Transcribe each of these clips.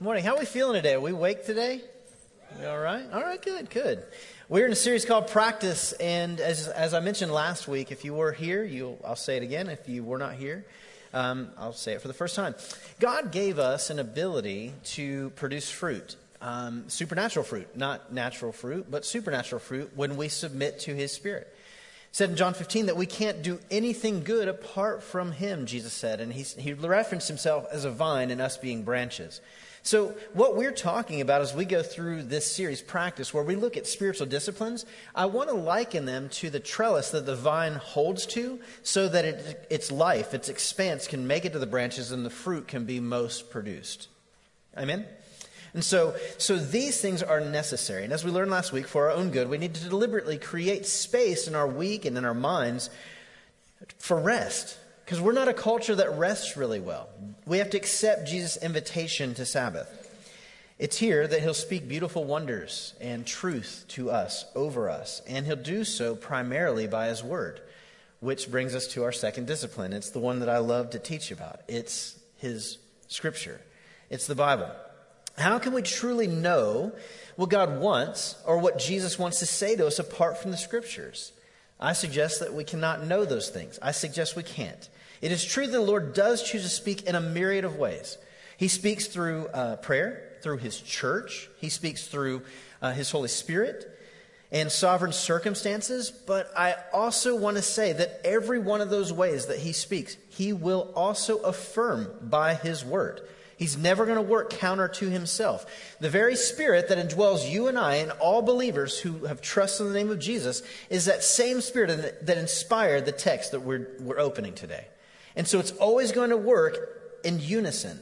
Morning. How are we feeling today? Are we awake today? You all right? All right, good, good. We're in a series called Practice, and as, as I mentioned last week, if you were here, you I'll say it again. If you were not here, um, I'll say it for the first time. God gave us an ability to produce fruit, um, supernatural fruit, not natural fruit, but supernatural fruit when we submit to His Spirit said in John 15 that we can't do anything good apart from him, Jesus said. And he, he referenced himself as a vine and us being branches. So, what we're talking about as we go through this series, Practice, where we look at spiritual disciplines, I want to liken them to the trellis that the vine holds to so that it, its life, its expanse, can make it to the branches and the fruit can be most produced. Amen? And so, so these things are necessary. And as we learned last week, for our own good, we need to deliberately create space in our week and in our minds for rest because we're not a culture that rests really well. We have to accept Jesus' invitation to Sabbath. It's here that he'll speak beautiful wonders and truth to us, over us, and he'll do so primarily by his word, which brings us to our second discipline. It's the one that I love to teach about. It's his scripture. It's the Bible. How can we truly know what God wants or what Jesus wants to say to us apart from the scriptures? I suggest that we cannot know those things. I suggest we can't. It is true that the Lord does choose to speak in a myriad of ways. He speaks through uh, prayer, through His church, He speaks through uh, His Holy Spirit and sovereign circumstances. But I also want to say that every one of those ways that He speaks, He will also affirm by His word. He's never going to work counter to himself. The very spirit that indwells you and I and all believers who have trusted in the name of Jesus is that same spirit that inspired the text that we're, we're opening today. And so it's always going to work in unison.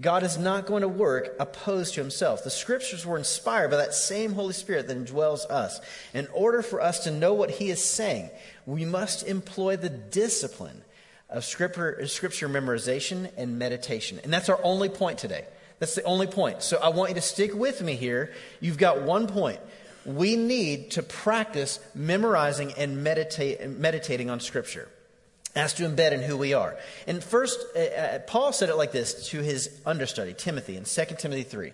God is not going to work opposed to himself. The scriptures were inspired by that same Holy Spirit that indwells us. In order for us to know what he is saying, we must employ the discipline of scripture, scripture memorization and meditation. And that's our only point today. That's the only point. So I want you to stick with me here. You've got one point. We need to practice memorizing and meditate, meditating on scripture as to embed in who we are. And first, uh, uh, Paul said it like this to his understudy, Timothy, in 2 Timothy 3.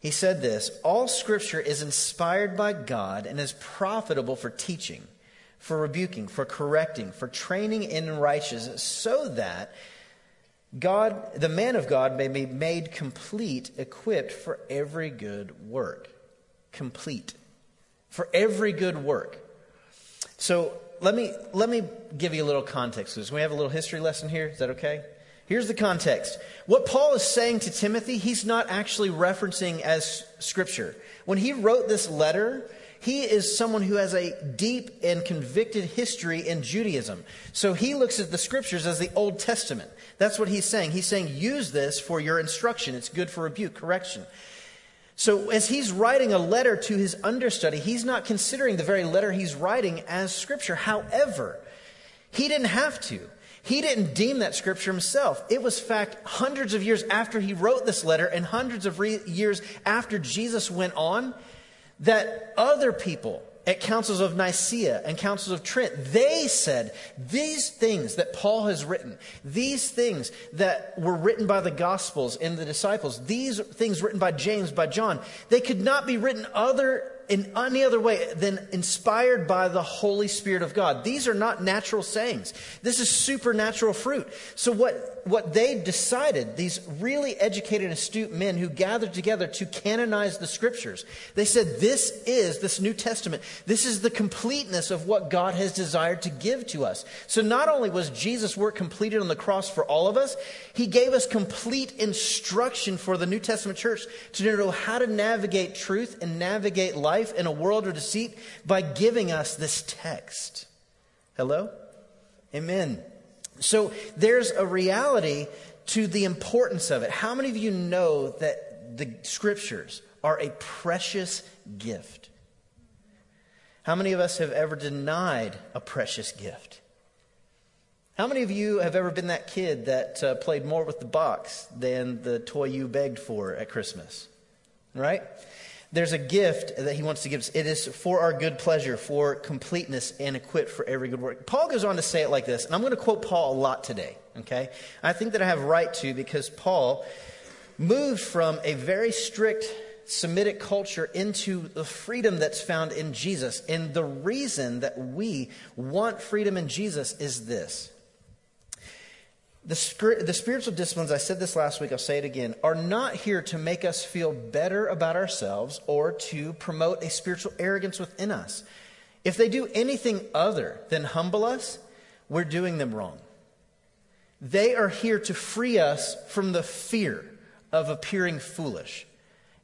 He said this All scripture is inspired by God and is profitable for teaching, for rebuking, for correcting, for training in righteousness, so that God, the man of God, may be made complete, equipped for every good work. Complete. For every good work. So let me, let me give you a little context. Can we have a little history lesson here? Is that okay? Here's the context. What Paul is saying to Timothy, he's not actually referencing as scripture. When he wrote this letter, he is someone who has a deep and convicted history in Judaism. So he looks at the scriptures as the Old Testament. That's what he's saying. He's saying, use this for your instruction. It's good for rebuke, correction. So, as he's writing a letter to his understudy, he's not considering the very letter he's writing as scripture. However, he didn't have to. He didn't deem that scripture himself. It was fact hundreds of years after he wrote this letter and hundreds of re- years after Jesus went on that other people at councils of Nicaea and councils of Trent, they said these things that Paul has written, these things that were written by the Gospels and the disciples, these things written by James, by John, they could not be written other in any other way than inspired by the Holy Spirit of God. These are not natural sayings. This is supernatural fruit. So what, what they decided, these really educated and astute men who gathered together to canonize the scriptures, they said, this is this New Testament. This is the completeness of what God has desired to give to us. So not only was Jesus' work completed on the cross for all of us, he gave us complete instruction for the New Testament church to know how to navigate truth and navigate life life in a world of deceit by giving us this text. Hello? Amen. So there's a reality to the importance of it. How many of you know that the scriptures are a precious gift? How many of us have ever denied a precious gift? How many of you have ever been that kid that uh, played more with the box than the toy you begged for at Christmas? Right? There's a gift that he wants to give us. It is for our good pleasure, for completeness, and equipped for every good work. Paul goes on to say it like this, and I'm going to quote Paul a lot today, okay? I think that I have right to because Paul moved from a very strict Semitic culture into the freedom that's found in Jesus. And the reason that we want freedom in Jesus is this. The, the spiritual disciplines, I said this last week, I'll say it again, are not here to make us feel better about ourselves or to promote a spiritual arrogance within us. If they do anything other than humble us, we're doing them wrong. They are here to free us from the fear of appearing foolish.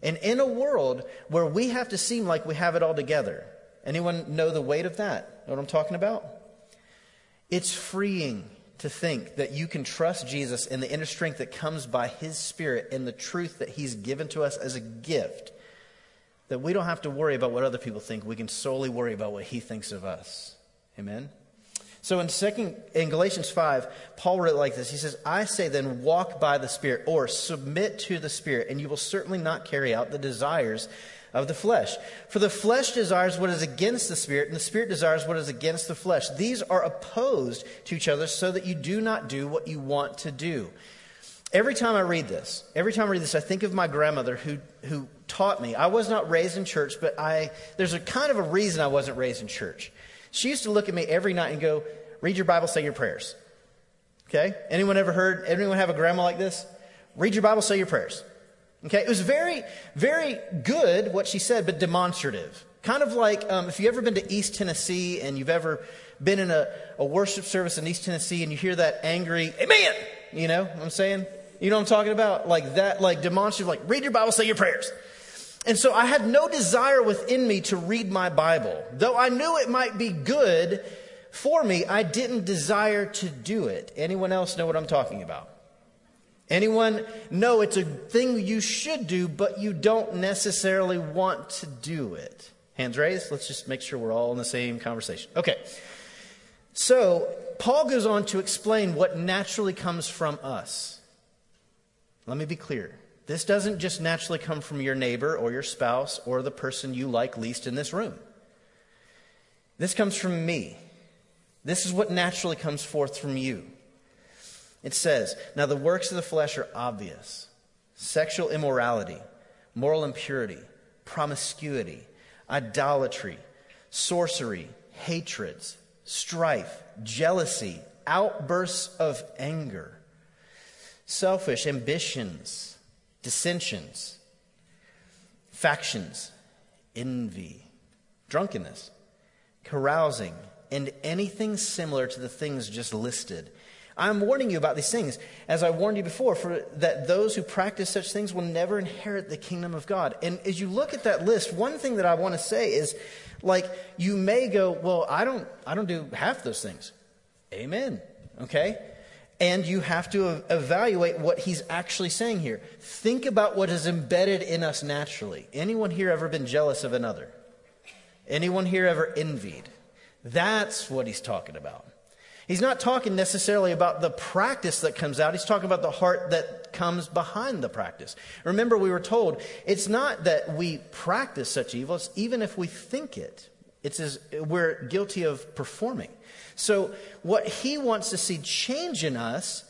And in a world where we have to seem like we have it all together, anyone know the weight of that? Know what I'm talking about? It's freeing to think that you can trust Jesus in the inner strength that comes by his spirit and the truth that he's given to us as a gift. That we don't have to worry about what other people think. We can solely worry about what he thinks of us. Amen? So in second in Galatians 5, Paul wrote like this. He says, I say then walk by the Spirit or submit to the Spirit, and you will certainly not carry out the desires of the flesh. For the flesh desires what is against the Spirit, and the Spirit desires what is against the flesh. These are opposed to each other so that you do not do what you want to do. Every time I read this, every time I read this, I think of my grandmother who, who taught me. I was not raised in church, but I, there's a kind of a reason I wasn't raised in church. She used to look at me every night and go, read your Bible, say your prayers. Okay? Anyone ever heard, anyone have a grandma like this? Read your Bible, say your prayers. Okay? It was very, very good what she said, but demonstrative. Kind of like um, if you've ever been to East Tennessee and you've ever been in a, a worship service in East Tennessee and you hear that angry, amen, you know what I'm saying? You know what I'm talking about? Like that, like demonstrative, like read your Bible, say your prayers. And so I had no desire within me to read my Bible. Though I knew it might be good for me, I didn't desire to do it. Anyone else know what I'm talking about? Anyone know it's a thing you should do, but you don't necessarily want to do it? Hands raised. Let's just make sure we're all in the same conversation. Okay. So, Paul goes on to explain what naturally comes from us. Let me be clear. This doesn't just naturally come from your neighbor or your spouse or the person you like least in this room. This comes from me. This is what naturally comes forth from you. It says, Now the works of the flesh are obvious sexual immorality, moral impurity, promiscuity, idolatry, sorcery, hatreds, strife, jealousy, outbursts of anger, selfish ambitions dissensions, factions, envy, drunkenness, carousing, and anything similar to the things just listed. I'm warning you about these things, as I warned you before, for that those who practice such things will never inherit the kingdom of God. And as you look at that list, one thing that I want to say is, like, you may go, well, I don't, I don't do half those things. Amen. Okay? And you have to evaluate what he's actually saying here. Think about what is embedded in us naturally. Anyone here ever been jealous of another? Anyone here ever envied? That's what he's talking about. He's not talking necessarily about the practice that comes out. He's talking about the heart that comes behind the practice. Remember, we were told it's not that we practice such evil, it's even if we think it. It's as we're guilty of performing. So, what he wants to see change in us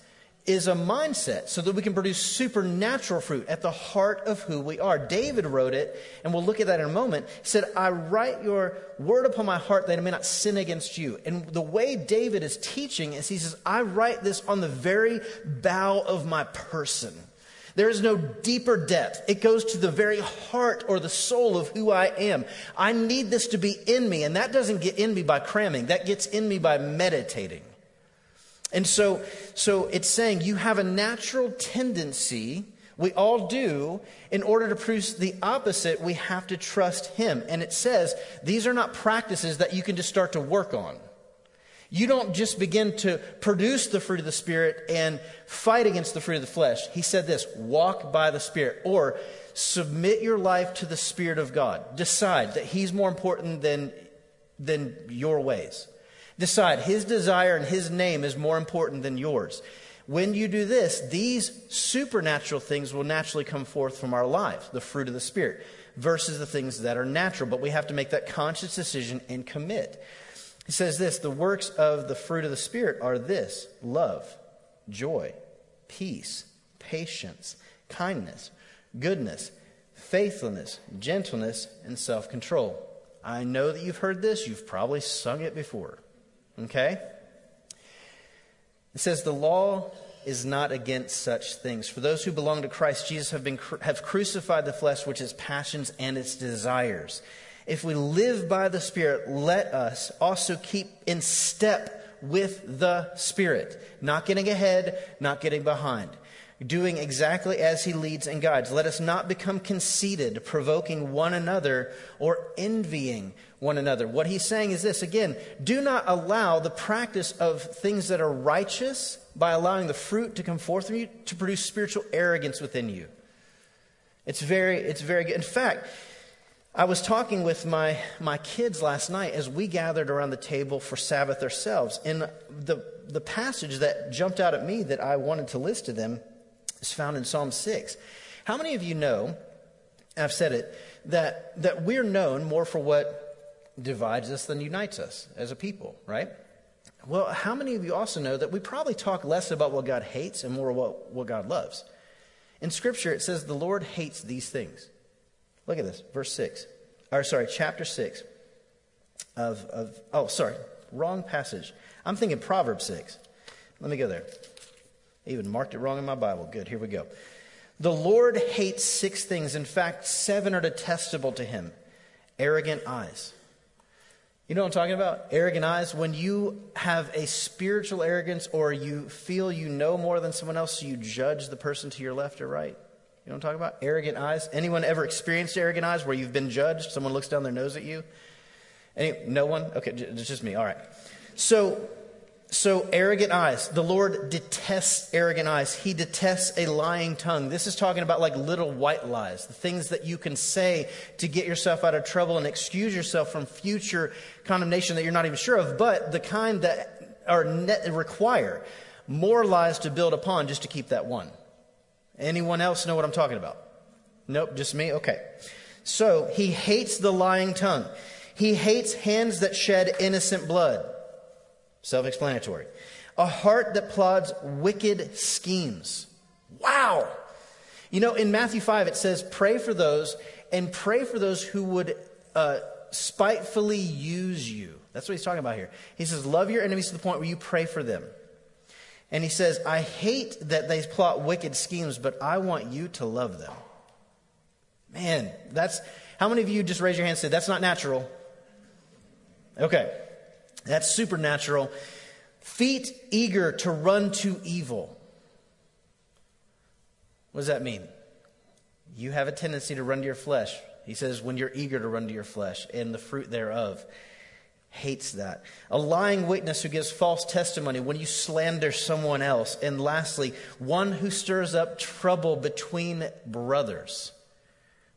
is a mindset so that we can produce supernatural fruit at the heart of who we are. David wrote it, and we'll look at that in a moment. He said, I write your word upon my heart that I may not sin against you. And the way David is teaching is he says, I write this on the very bow of my person. There is no deeper depth. It goes to the very heart or the soul of who I am. I need this to be in me, and that doesn't get in me by cramming. That gets in me by meditating. And so, so it's saying you have a natural tendency, we all do, in order to produce the opposite, we have to trust Him. And it says these are not practices that you can just start to work on. You don't just begin to produce the fruit of the Spirit and fight against the fruit of the flesh. He said this walk by the Spirit, or submit your life to the Spirit of God. Decide that He's more important than, than your ways. Decide His desire and His name is more important than yours. When you do this, these supernatural things will naturally come forth from our lives, the fruit of the Spirit, versus the things that are natural. But we have to make that conscious decision and commit. He says this the works of the fruit of the Spirit are this love, joy, peace, patience, kindness, goodness, faithfulness, gentleness, and self control. I know that you've heard this, you've probably sung it before. Okay? It says, The law is not against such things. For those who belong to Christ Jesus have, been, have crucified the flesh, which is passions and its desires. If we live by the Spirit, let us also keep in step with the Spirit, not getting ahead, not getting behind doing exactly as he leads and guides. Let us not become conceited, provoking one another or envying one another. What he's saying is this again, do not allow the practice of things that are righteous by allowing the fruit to come forth from you to produce spiritual arrogance within you. It's very, it's very good. In fact, I was talking with my, my kids last night as we gathered around the table for Sabbath ourselves. And the, the passage that jumped out at me that I wanted to list to them is found in Psalm 6. How many of you know, I've said it, that, that we're known more for what divides us than unites us as a people, right? Well, how many of you also know that we probably talk less about what God hates and more about what God loves? In Scripture, it says the Lord hates these things. Look at this, verse 6. Or, sorry, chapter 6 of, of oh, sorry, wrong passage. I'm thinking Proverbs 6. Let me go there. I even marked it wrong in my Bible. Good, here we go. The Lord hates six things. In fact, seven are detestable to him arrogant eyes. You know what I'm talking about? Arrogant eyes. When you have a spiritual arrogance or you feel you know more than someone else, so you judge the person to your left or right. You know what I'm talking about? Arrogant eyes. Anyone ever experienced arrogant eyes where you've been judged? Someone looks down their nose at you? Any, no one? Okay, it's just me. All right. So so, arrogant eyes. The Lord detests arrogant eyes. He detests a lying tongue. This is talking about like little white lies, the things that you can say to get yourself out of trouble and excuse yourself from future condemnation that you're not even sure of, but the kind that are net, require more lies to build upon just to keep that one. Anyone else know what I'm talking about? Nope, just me? Okay. So, he hates the lying tongue. He hates hands that shed innocent blood. Self explanatory. A heart that plods wicked schemes. Wow. You know, in Matthew 5, it says, pray for those and pray for those who would uh, spitefully use you. That's what he's talking about here. He says, love your enemies to the point where you pray for them. And he says, I hate that they plot wicked schemes, but I want you to love them. Man, that's how many of you just raise your hand and say, that's not natural? Okay. That's supernatural. Feet eager to run to evil. What does that mean? You have a tendency to run to your flesh. He says, when you're eager to run to your flesh, and the fruit thereof hates that. A lying witness who gives false testimony when you slander someone else. And lastly, one who stirs up trouble between brothers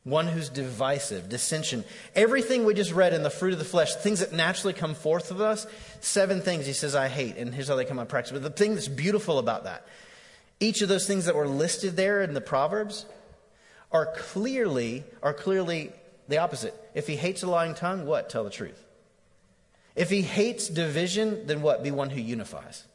one who's divisive, dissension. Everything we just read in the fruit of the flesh, things that naturally come forth of us, seven things he says I hate, and here's how they come out practice. But the thing that's beautiful about that, each of those things that were listed there in the Proverbs are clearly, are clearly the opposite. If he hates a lying tongue, what? Tell the truth. If he hates division, then what? Be one who unifies.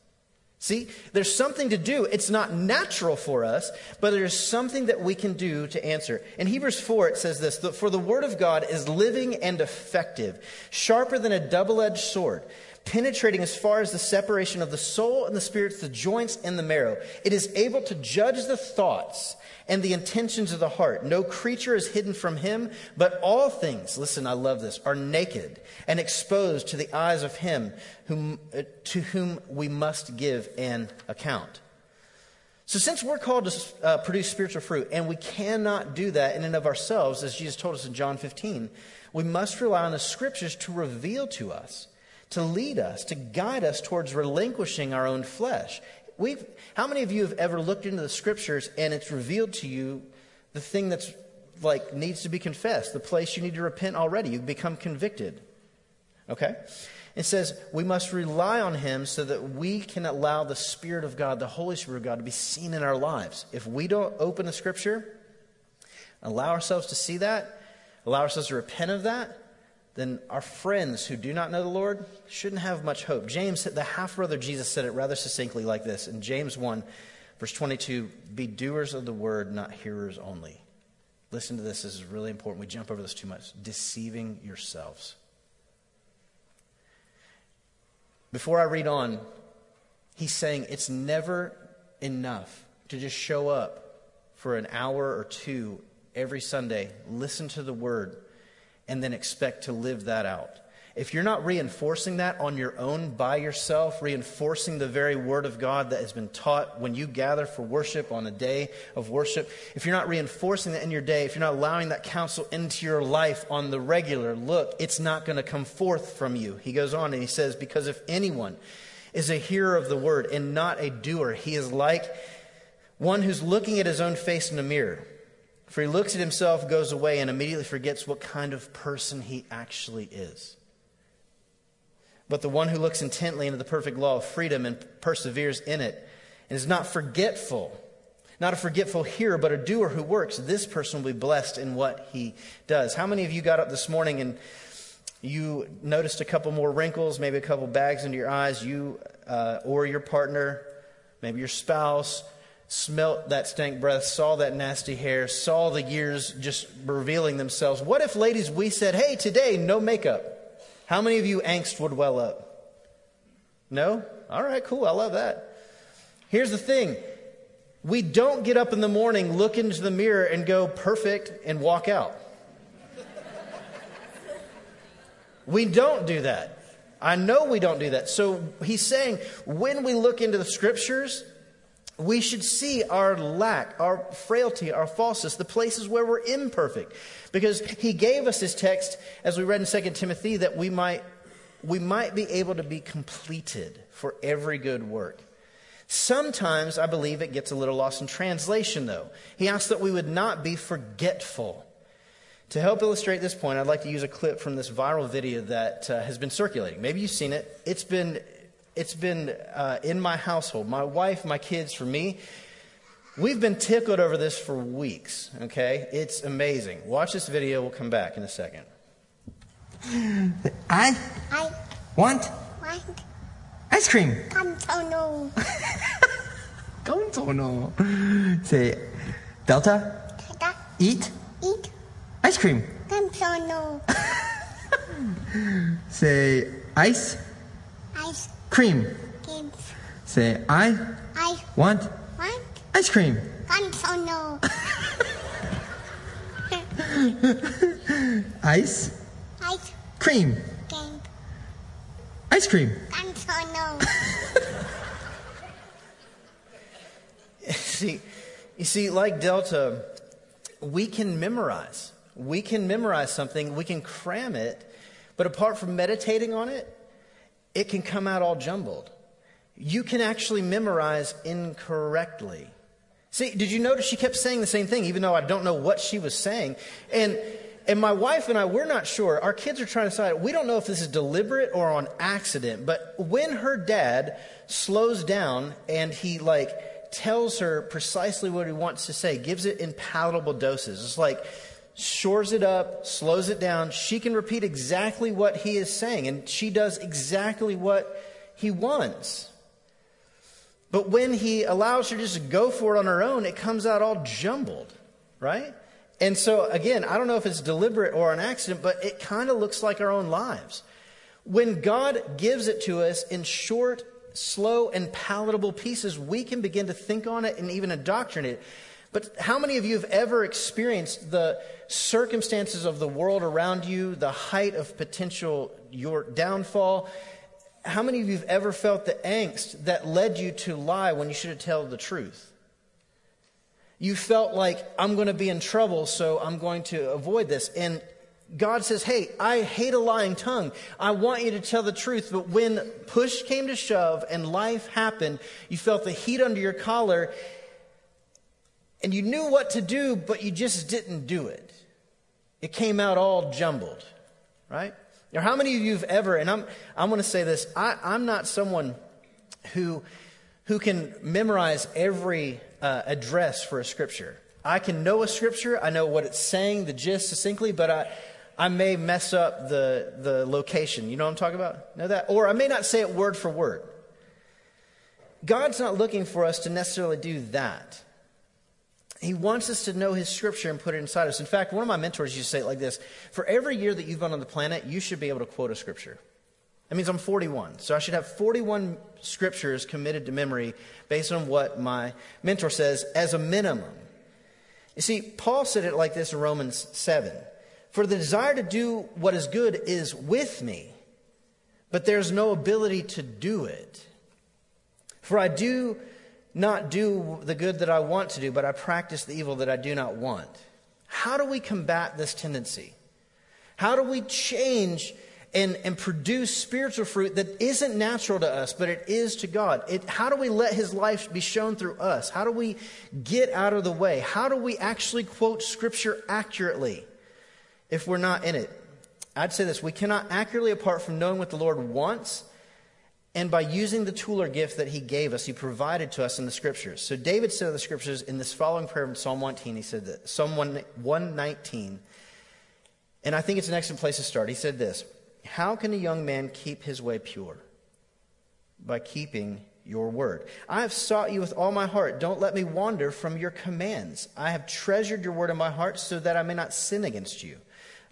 See, there's something to do. It's not natural for us, but there's something that we can do to answer. In Hebrews 4, it says this For the word of God is living and effective, sharper than a double edged sword, penetrating as far as the separation of the soul and the spirits, the joints and the marrow. It is able to judge the thoughts and the intentions of the heart. No creature is hidden from him, but all things, listen, I love this, are naked and exposed to the eyes of him whom, uh, to whom we must give an account. So, since we're called to uh, produce spiritual fruit, and we cannot do that in and of ourselves, as Jesus told us in John 15, we must rely on the scriptures to reveal to us, to lead us, to guide us towards relinquishing our own flesh we've, how many of you have ever looked into the scriptures and it's revealed to you the thing that's like needs to be confessed, the place you need to repent already? You become convicted. Okay? It says we must rely on Him so that we can allow the Spirit of God, the Holy Spirit of God, to be seen in our lives. If we don't open the Scripture, allow ourselves to see that, allow ourselves to repent of that, then our friends who do not know the Lord shouldn't have much hope. James, the half brother Jesus, said it rather succinctly like this in James 1 Verse 22 Be doers of the word, not hearers only. Listen to this, this is really important. We jump over this too much. Deceiving yourselves. Before I read on, he's saying it's never enough to just show up for an hour or two every Sunday, listen to the word, and then expect to live that out. If you're not reinforcing that on your own by yourself, reinforcing the very word of God that has been taught when you gather for worship on a day of worship, if you're not reinforcing that in your day, if you're not allowing that counsel into your life on the regular, look, it's not going to come forth from you. He goes on and he says, Because if anyone is a hearer of the word and not a doer, he is like one who's looking at his own face in a mirror. For he looks at himself, goes away, and immediately forgets what kind of person he actually is. But the one who looks intently into the perfect law of freedom and perseveres in it and is not forgetful, not a forgetful hearer, but a doer who works, this person will be blessed in what he does. How many of you got up this morning and you noticed a couple more wrinkles, maybe a couple bags under your eyes, you uh, or your partner, maybe your spouse, smelt that stank breath, saw that nasty hair, saw the years just revealing themselves. What if, ladies, we said, hey, today, no makeup? How many of you angst would well up? No? All right, cool. I love that. Here's the thing we don't get up in the morning, look into the mirror, and go perfect and walk out. we don't do that. I know we don't do that. So he's saying when we look into the scriptures, we should see our lack, our frailty, our falseness, the places where we're imperfect. Because he gave us this text, as we read in 2 Timothy, that we might, we might be able to be completed for every good work. Sometimes I believe it gets a little lost in translation, though. He asks that we would not be forgetful. To help illustrate this point, I'd like to use a clip from this viral video that uh, has been circulating. Maybe you've seen it. It's been it's been uh, in my household, my wife, my kids, for me. We've been tickled over this for weeks, okay? It's amazing. Watch this video. We'll come back in a second. I, I want want ice cream. Consono. Consono. Say, Delta, Tata, eat eat ice cream. Consono. Say, ice Ice cream. cream. Say, I I want want ice cream. Consono. Ice Ice cream. cream. Ice cream. Consono. see, you see, like Delta, we can memorize. We can memorize something, we can cram it, but apart from meditating on it, it can come out all jumbled. You can actually memorize incorrectly. See, did you notice she kept saying the same thing, even though I don't know what she was saying? And and my wife and I, we're not sure. Our kids are trying to decide. We don't know if this is deliberate or on accident. But when her dad slows down and he like tells her precisely what he wants to say, gives it in palatable doses. It's like shores it up, slows it down. She can repeat exactly what he is saying, and she does exactly what he wants. But when he allows her just to go for it on her own, it comes out all jumbled, right? And so, again, I don't know if it's deliberate or an accident, but it kind of looks like our own lives. When God gives it to us in short, slow, and palatable pieces, we can begin to think on it and even indoctrinate it. But how many of you have ever experienced the circumstances of the world around you, the height of potential your downfall? How many of you have ever felt the angst that led you to lie when you should have told the truth? You felt like, I'm going to be in trouble, so I'm going to avoid this. And God says, Hey, I hate a lying tongue. I want you to tell the truth. But when push came to shove and life happened, you felt the heat under your collar and you knew what to do, but you just didn't do it. It came out all jumbled, right? Now, how many of you have ever, and I'm, I'm going to say this, I, I'm not someone who, who can memorize every uh, address for a scripture. I can know a scripture, I know what it's saying, the gist succinctly, but I, I may mess up the, the location. You know what I'm talking about? Know that? Or I may not say it word for word. God's not looking for us to necessarily do that. He wants us to know His Scripture and put it inside us. In fact, one of my mentors used to say it like this For every year that you've been on the planet, you should be able to quote a Scripture. That means I'm 41. So I should have 41 Scriptures committed to memory based on what my mentor says as a minimum. You see, Paul said it like this in Romans 7 For the desire to do what is good is with me, but there's no ability to do it. For I do not do the good that I want to do, but I practice the evil that I do not want. How do we combat this tendency? How do we change and, and produce spiritual fruit that isn't natural to us, but it is to God? It, how do we let His life be shown through us? How do we get out of the way? How do we actually quote Scripture accurately if we're not in it? I'd say this we cannot accurately, apart from knowing what the Lord wants and by using the tool or gift that he gave us, he provided to us in the scriptures. So David said in the scriptures in this following prayer in Psalm 119, he said that Psalm 119, and I think it's an excellent place to start. He said this How can a young man keep his way pure? By keeping your word. I have sought you with all my heart. Don't let me wander from your commands. I have treasured your word in my heart so that I may not sin against you.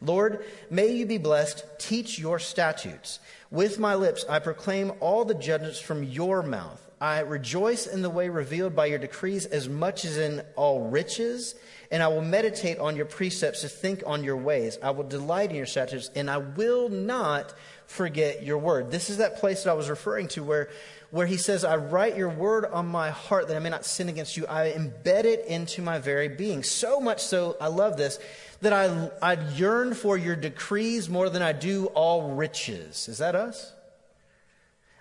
Lord, may you be blessed. Teach your statutes. With my lips, I proclaim all the judgments from your mouth. I rejoice in the way revealed by your decrees as much as in all riches, and I will meditate on your precepts to think on your ways. I will delight in your statutes, and I will not forget your word. This is that place that I was referring to where, where he says, I write your word on my heart that I may not sin against you. I embed it into my very being. So much so, I love this that I, I yearn for your decrees more than I do all riches. Is that us?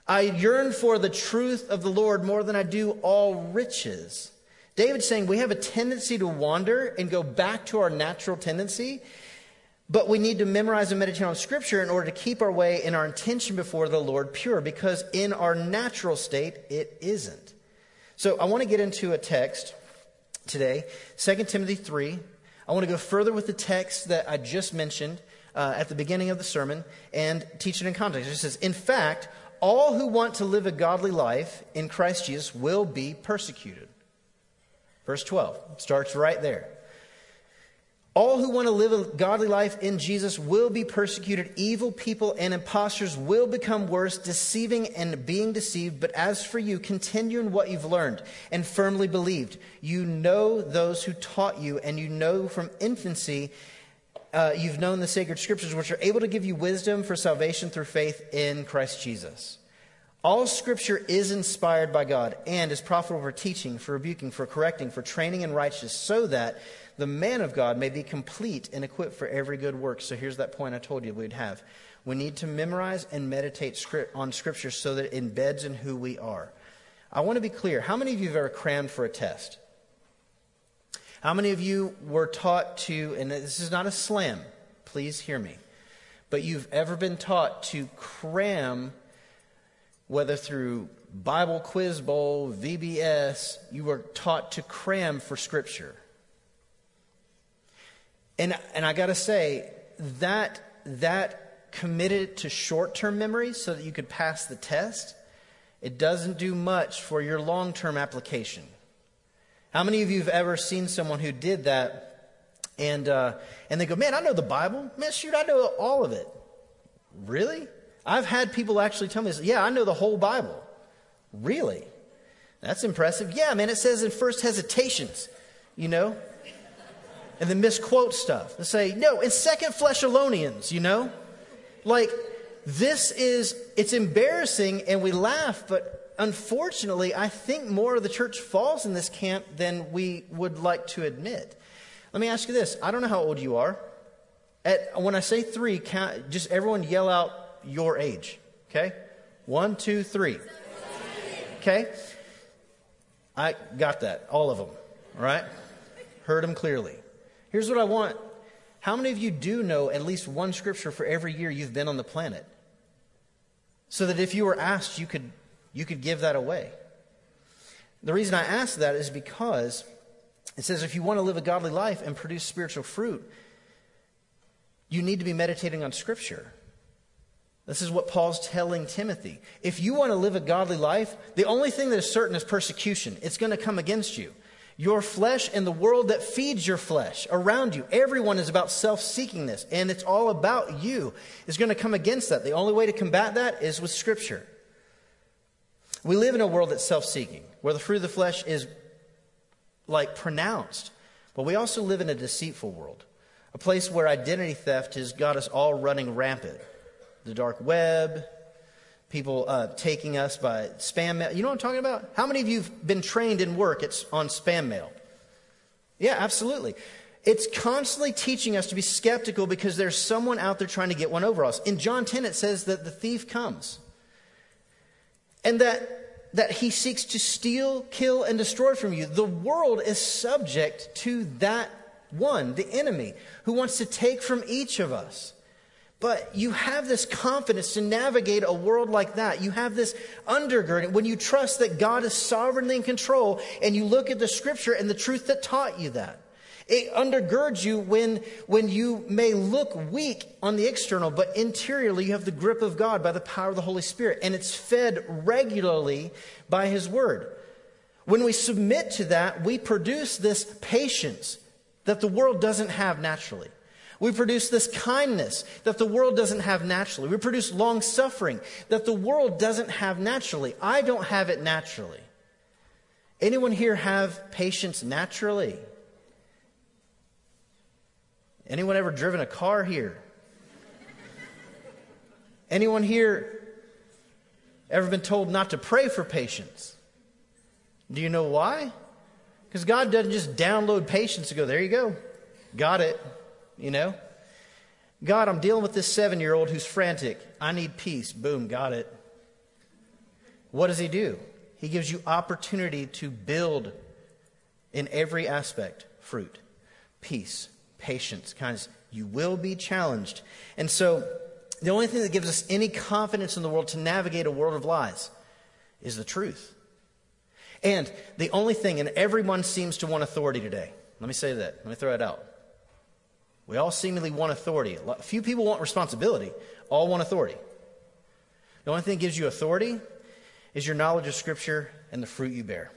I yearn for the truth of the Lord more than I do all riches. David's saying we have a tendency to wander and go back to our natural tendency, but we need to memorize and meditate on Scripture in order to keep our way and our intention before the Lord pure, because in our natural state, it isn't. So I want to get into a text today, 2 Timothy 3, I want to go further with the text that I just mentioned uh, at the beginning of the sermon and teach it in context. It says, In fact, all who want to live a godly life in Christ Jesus will be persecuted. Verse 12 starts right there. All who want to live a godly life in Jesus will be persecuted. Evil people and impostors will become worse, deceiving and being deceived. But as for you, continue in what you've learned and firmly believed. You know those who taught you, and you know from infancy uh, you've known the sacred scriptures, which are able to give you wisdom for salvation through faith in Christ Jesus. All scripture is inspired by God and is profitable for teaching, for rebuking, for correcting, for training in righteousness, so that the man of God may be complete and equipped for every good work. So here's that point I told you we'd have. We need to memorize and meditate on Scripture so that it embeds in who we are. I want to be clear. How many of you have ever crammed for a test? How many of you were taught to, and this is not a slam, please hear me, but you've ever been taught to cram, whether through Bible Quiz Bowl, VBS, you were taught to cram for Scripture. And, and I got to say, that, that committed to short term memory so that you could pass the test, it doesn't do much for your long term application. How many of you have ever seen someone who did that and, uh, and they go, Man, I know the Bible. Man, shoot, I know all of it. Really? I've had people actually tell me this. Yeah, I know the whole Bible. Really? That's impressive. Yeah, man, it says in first hesitations, you know? And then misquote stuff and say, no, in Second Thessalonians, you know? Like, this is, it's embarrassing and we laugh, but unfortunately, I think more of the church falls in this camp than we would like to admit. Let me ask you this I don't know how old you are. At, when I say three, count, just everyone yell out your age, okay? One, two, three. Okay? I got that, all of them, all right? Heard them clearly. Here's what I want. How many of you do know at least one scripture for every year you've been on the planet? So that if you were asked, you could, you could give that away. The reason I ask that is because it says if you want to live a godly life and produce spiritual fruit, you need to be meditating on Scripture. This is what Paul's telling Timothy. If you want to live a godly life, the only thing that is certain is persecution. It's going to come against you. Your flesh and the world that feeds your flesh around you, everyone is about self seekingness, and it's all about you, is going to come against that. The only way to combat that is with Scripture. We live in a world that's self seeking, where the fruit of the flesh is like pronounced, but we also live in a deceitful world, a place where identity theft has got us all running rampant the dark web, people uh, taking us by spam mail. You know what I'm talking about? How many of you have been trained in work it's on spam mail? Yeah, absolutely. It's constantly teaching us to be skeptical because there's someone out there trying to get one over us. In John 10, it says that the thief comes and that, that he seeks to steal, kill, and destroy from you. The world is subject to that one, the enemy, who wants to take from each of us. But you have this confidence to navigate a world like that. You have this undergirding when you trust that God is sovereignly in control and you look at the scripture and the truth that taught you that. It undergirds you when, when you may look weak on the external, but interiorly you have the grip of God by the power of the Holy Spirit, and it's fed regularly by His Word. When we submit to that, we produce this patience that the world doesn't have naturally. We produce this kindness that the world doesn't have naturally. We produce long suffering that the world doesn't have naturally. I don't have it naturally. Anyone here have patience naturally? Anyone ever driven a car here? Anyone here ever been told not to pray for patience? Do you know why? Because God doesn't just download patience and go, there you go, got it you know? God, I'm dealing with this seven year old who's frantic. I need peace. Boom, got it. What does he do? He gives you opportunity to build in every aspect fruit, peace, patience, kindness. You will be challenged. And so, the only thing that gives us any confidence in the world to navigate a world of lies is the truth. And the only thing, and everyone seems to want authority today. Let me say that. Let me throw it out. We all seemingly want authority. A few people want responsibility, all want authority. The only thing that gives you authority is your knowledge of Scripture and the fruit you bear.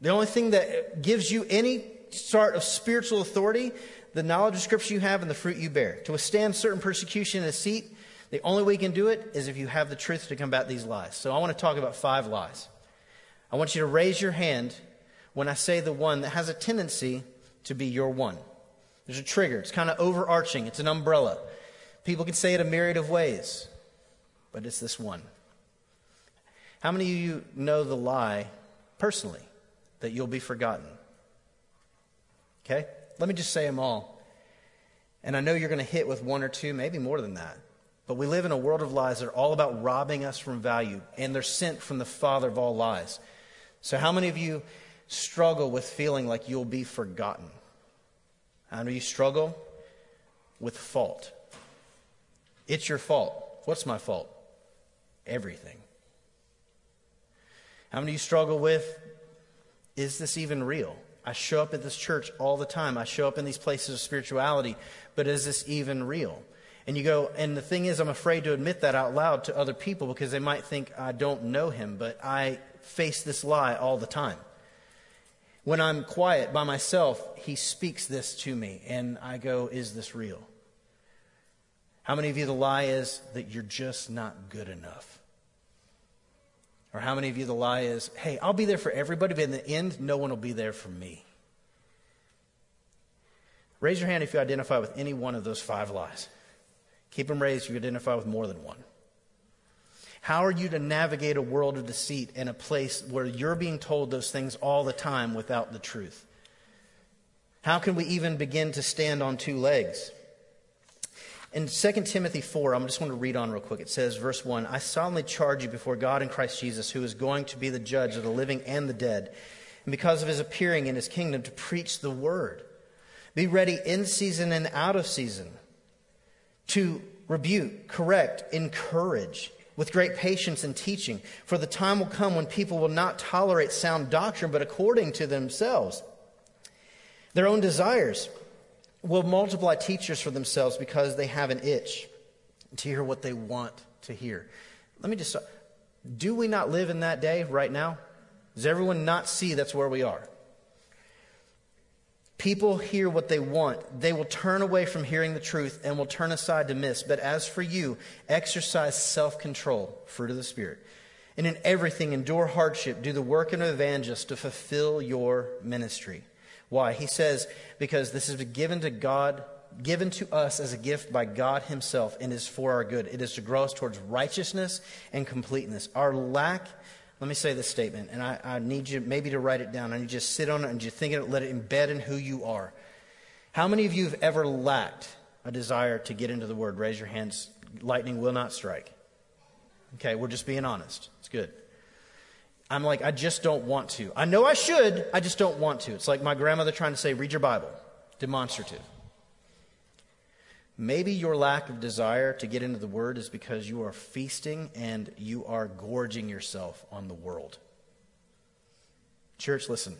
The only thing that gives you any sort of spiritual authority, the knowledge of Scripture you have and the fruit you bear. To withstand certain persecution and deceit, the only way you can do it is if you have the truth to combat these lies. So I want to talk about five lies. I want you to raise your hand when I say the one that has a tendency to be your one. There's a trigger. It's kind of overarching. It's an umbrella. People can say it a myriad of ways, but it's this one. How many of you know the lie personally that you'll be forgotten? Okay? Let me just say them all. And I know you're going to hit with one or two, maybe more than that. But we live in a world of lies that are all about robbing us from value, and they're sent from the father of all lies. So, how many of you struggle with feeling like you'll be forgotten? How many you struggle with fault? It's your fault. What's my fault? Everything. How many you struggle with, is this even real? I show up at this church all the time. I show up in these places of spirituality, but is this even real? And you go, and the thing is, I'm afraid to admit that out loud to other people because they might think I don't know him, but I face this lie all the time. When I'm quiet by myself, he speaks this to me, and I go, Is this real? How many of you, the lie is that you're just not good enough? Or how many of you, the lie is, Hey, I'll be there for everybody, but in the end, no one will be there for me? Raise your hand if you identify with any one of those five lies. Keep them raised if you identify with more than one. How are you to navigate a world of deceit in a place where you're being told those things all the time without the truth? How can we even begin to stand on two legs? In 2 Timothy 4, I'm just going to read on real quick. It says, verse 1 I solemnly charge you before God and Christ Jesus, who is going to be the judge of the living and the dead, and because of his appearing in his kingdom to preach the word. Be ready in season and out of season to rebuke, correct, encourage with great patience and teaching. For the time will come when people will not tolerate sound doctrine, but according to themselves. Their own desires will multiply teachers for themselves because they have an itch. to hear what they want to hear. Let me just do we not live in that day right now? Does everyone not see that's where we are? People hear what they want. They will turn away from hearing the truth and will turn aside to miss. But as for you, exercise self control, fruit of the Spirit. And in everything, endure hardship, do the work of an evangelist to fulfill your ministry. Why? He says, because this is given to God, given to us as a gift by God Himself and is for our good. It is to grow us towards righteousness and completeness. Our lack let me say this statement, and I, I, need you maybe to write it down. I need you to sit on it and you think it, let it embed in who you are. How many of you have ever lacked a desire to get into the Word? Raise your hands. Lightning will not strike. Okay, we're just being honest. It's good. I'm like, I just don't want to. I know I should, I just don't want to. It's like my grandmother trying to say, read your Bible. Demonstrative. Maybe your lack of desire to get into the Word is because you are feasting and you are gorging yourself on the world. Church, listen.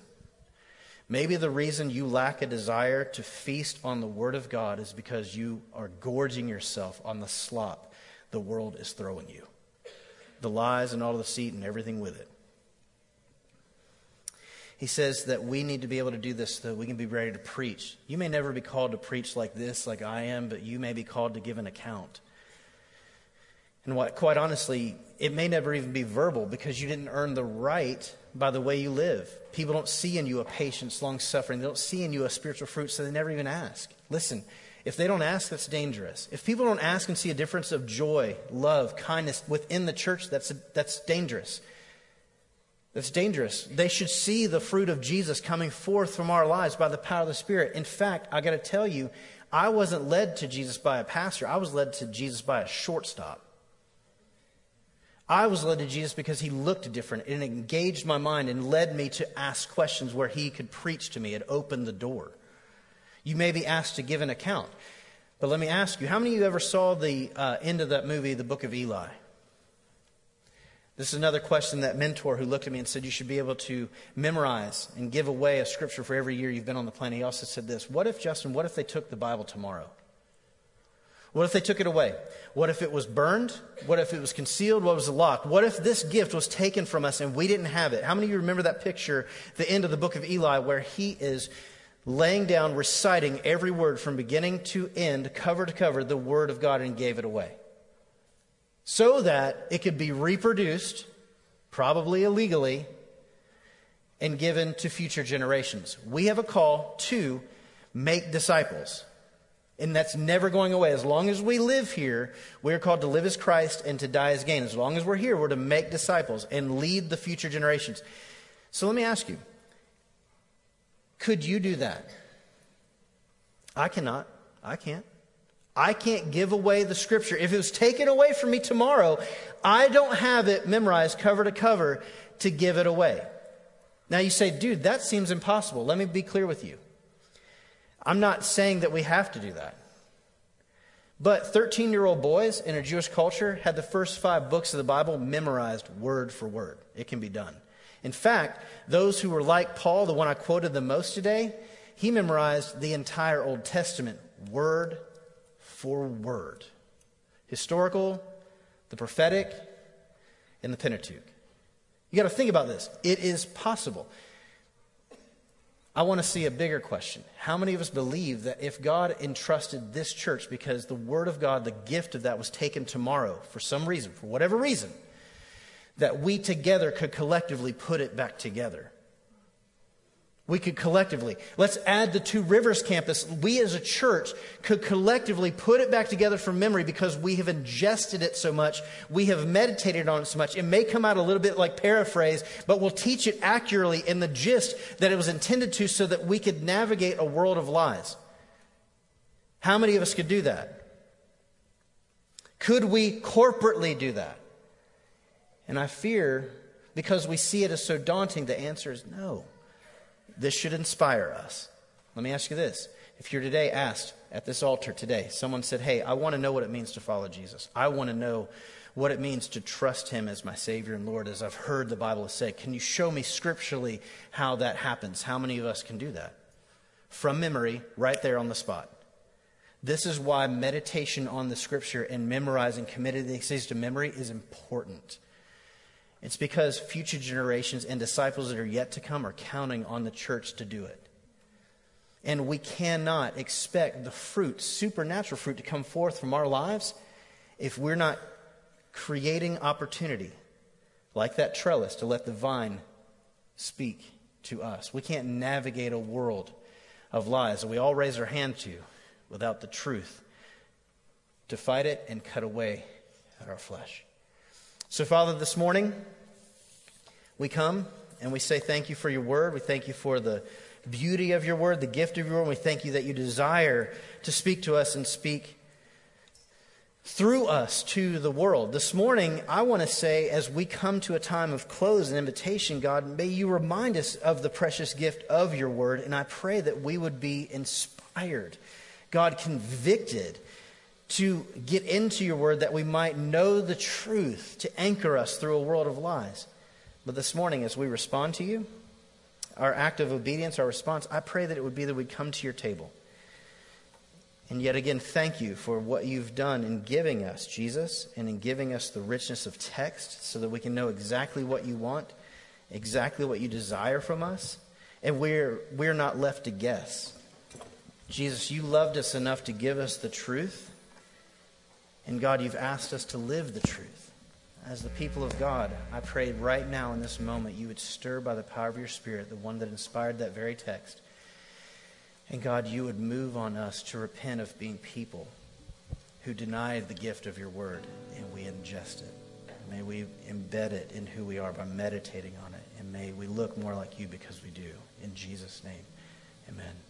Maybe the reason you lack a desire to feast on the Word of God is because you are gorging yourself on the slop the world is throwing you the lies and all the deceit and everything with it. He says that we need to be able to do this so that we can be ready to preach. You may never be called to preach like this, like I am, but you may be called to give an account. And what, quite honestly, it may never even be verbal because you didn't earn the right by the way you live. People don't see in you a patience, long suffering. They don't see in you a spiritual fruit, so they never even ask. Listen, if they don't ask, that's dangerous. If people don't ask and see a difference of joy, love, kindness within the church, that's, that's dangerous. That's dangerous. They should see the fruit of Jesus coming forth from our lives by the power of the Spirit. In fact, I got to tell you, I wasn't led to Jesus by a pastor, I was led to Jesus by a shortstop. I was led to Jesus because he looked different and engaged my mind and led me to ask questions where he could preach to me. It opened the door. You may be asked to give an account. But let me ask you, how many of you ever saw the uh, end of that movie, The Book of Eli? This is another question that mentor who looked at me and said you should be able to memorize and give away a scripture for every year you've been on the planet. He also said this What if, Justin, what if they took the Bible tomorrow? What if they took it away? What if it was burned? What if it was concealed? What was locked? What if this gift was taken from us and we didn't have it? How many of you remember that picture, the end of the book of Eli, where he is laying down, reciting every word from beginning to end, cover to cover, the word of God, and gave it away? So that it could be reproduced, probably illegally, and given to future generations. We have a call to make disciples. And that's never going away. As long as we live here, we're called to live as Christ and to die as gain. As long as we're here, we're to make disciples and lead the future generations. So let me ask you could you do that? I cannot. I can't. I can't give away the scripture. If it was taken away from me tomorrow, I don't have it memorized cover to cover to give it away. Now you say, dude, that seems impossible. Let me be clear with you. I'm not saying that we have to do that. But 13 year old boys in a Jewish culture had the first five books of the Bible memorized word for word. It can be done. In fact, those who were like Paul, the one I quoted the most today, he memorized the entire Old Testament word for word historical, the prophetic, and the Pentateuch. You got to think about this. It is possible. I want to see a bigger question. How many of us believe that if God entrusted this church because the Word of God, the gift of that was taken tomorrow for some reason, for whatever reason, that we together could collectively put it back together? We could collectively. Let's add the Two Rivers campus. We as a church could collectively put it back together from memory because we have ingested it so much. We have meditated on it so much. It may come out a little bit like paraphrase, but we'll teach it accurately in the gist that it was intended to so that we could navigate a world of lies. How many of us could do that? Could we corporately do that? And I fear because we see it as so daunting, the answer is no. This should inspire us. Let me ask you this. If you're today asked at this altar today, someone said, Hey, I want to know what it means to follow Jesus. I want to know what it means to trust him as my Savior and Lord, as I've heard the Bible say. Can you show me scripturally how that happens? How many of us can do that? From memory, right there on the spot. This is why meditation on the scripture and memorizing, committing these things to memory is important. It's because future generations and disciples that are yet to come are counting on the church to do it. And we cannot expect the fruit, supernatural fruit, to come forth from our lives if we're not creating opportunity, like that trellis, to let the vine speak to us. We can't navigate a world of lies that we all raise our hand to without the truth to fight it and cut away at our flesh. So, Father, this morning we come and we say thank you for your word. We thank you for the beauty of your word, the gift of your word. We thank you that you desire to speak to us and speak through us to the world. This morning, I want to say, as we come to a time of close and invitation, God, may you remind us of the precious gift of your word. And I pray that we would be inspired, God, convicted to get into your word that we might know the truth, to anchor us through a world of lies. But this morning, as we respond to you, our act of obedience, our response, I pray that it would be that we'd come to your table. And yet again, thank you for what you've done in giving us Jesus and in giving us the richness of text so that we can know exactly what you want, exactly what you desire from us, and we're, we're not left to guess. Jesus, you loved us enough to give us the truth, and God, you've asked us to live the truth. As the people of God, I pray right now in this moment you would stir by the power of your Spirit, the one that inspired that very text and God, you would move on us to repent of being people who deny the gift of your word and we ingest it. May we embed it in who we are by meditating on it. And may we look more like you because we do. In Jesus' name, amen.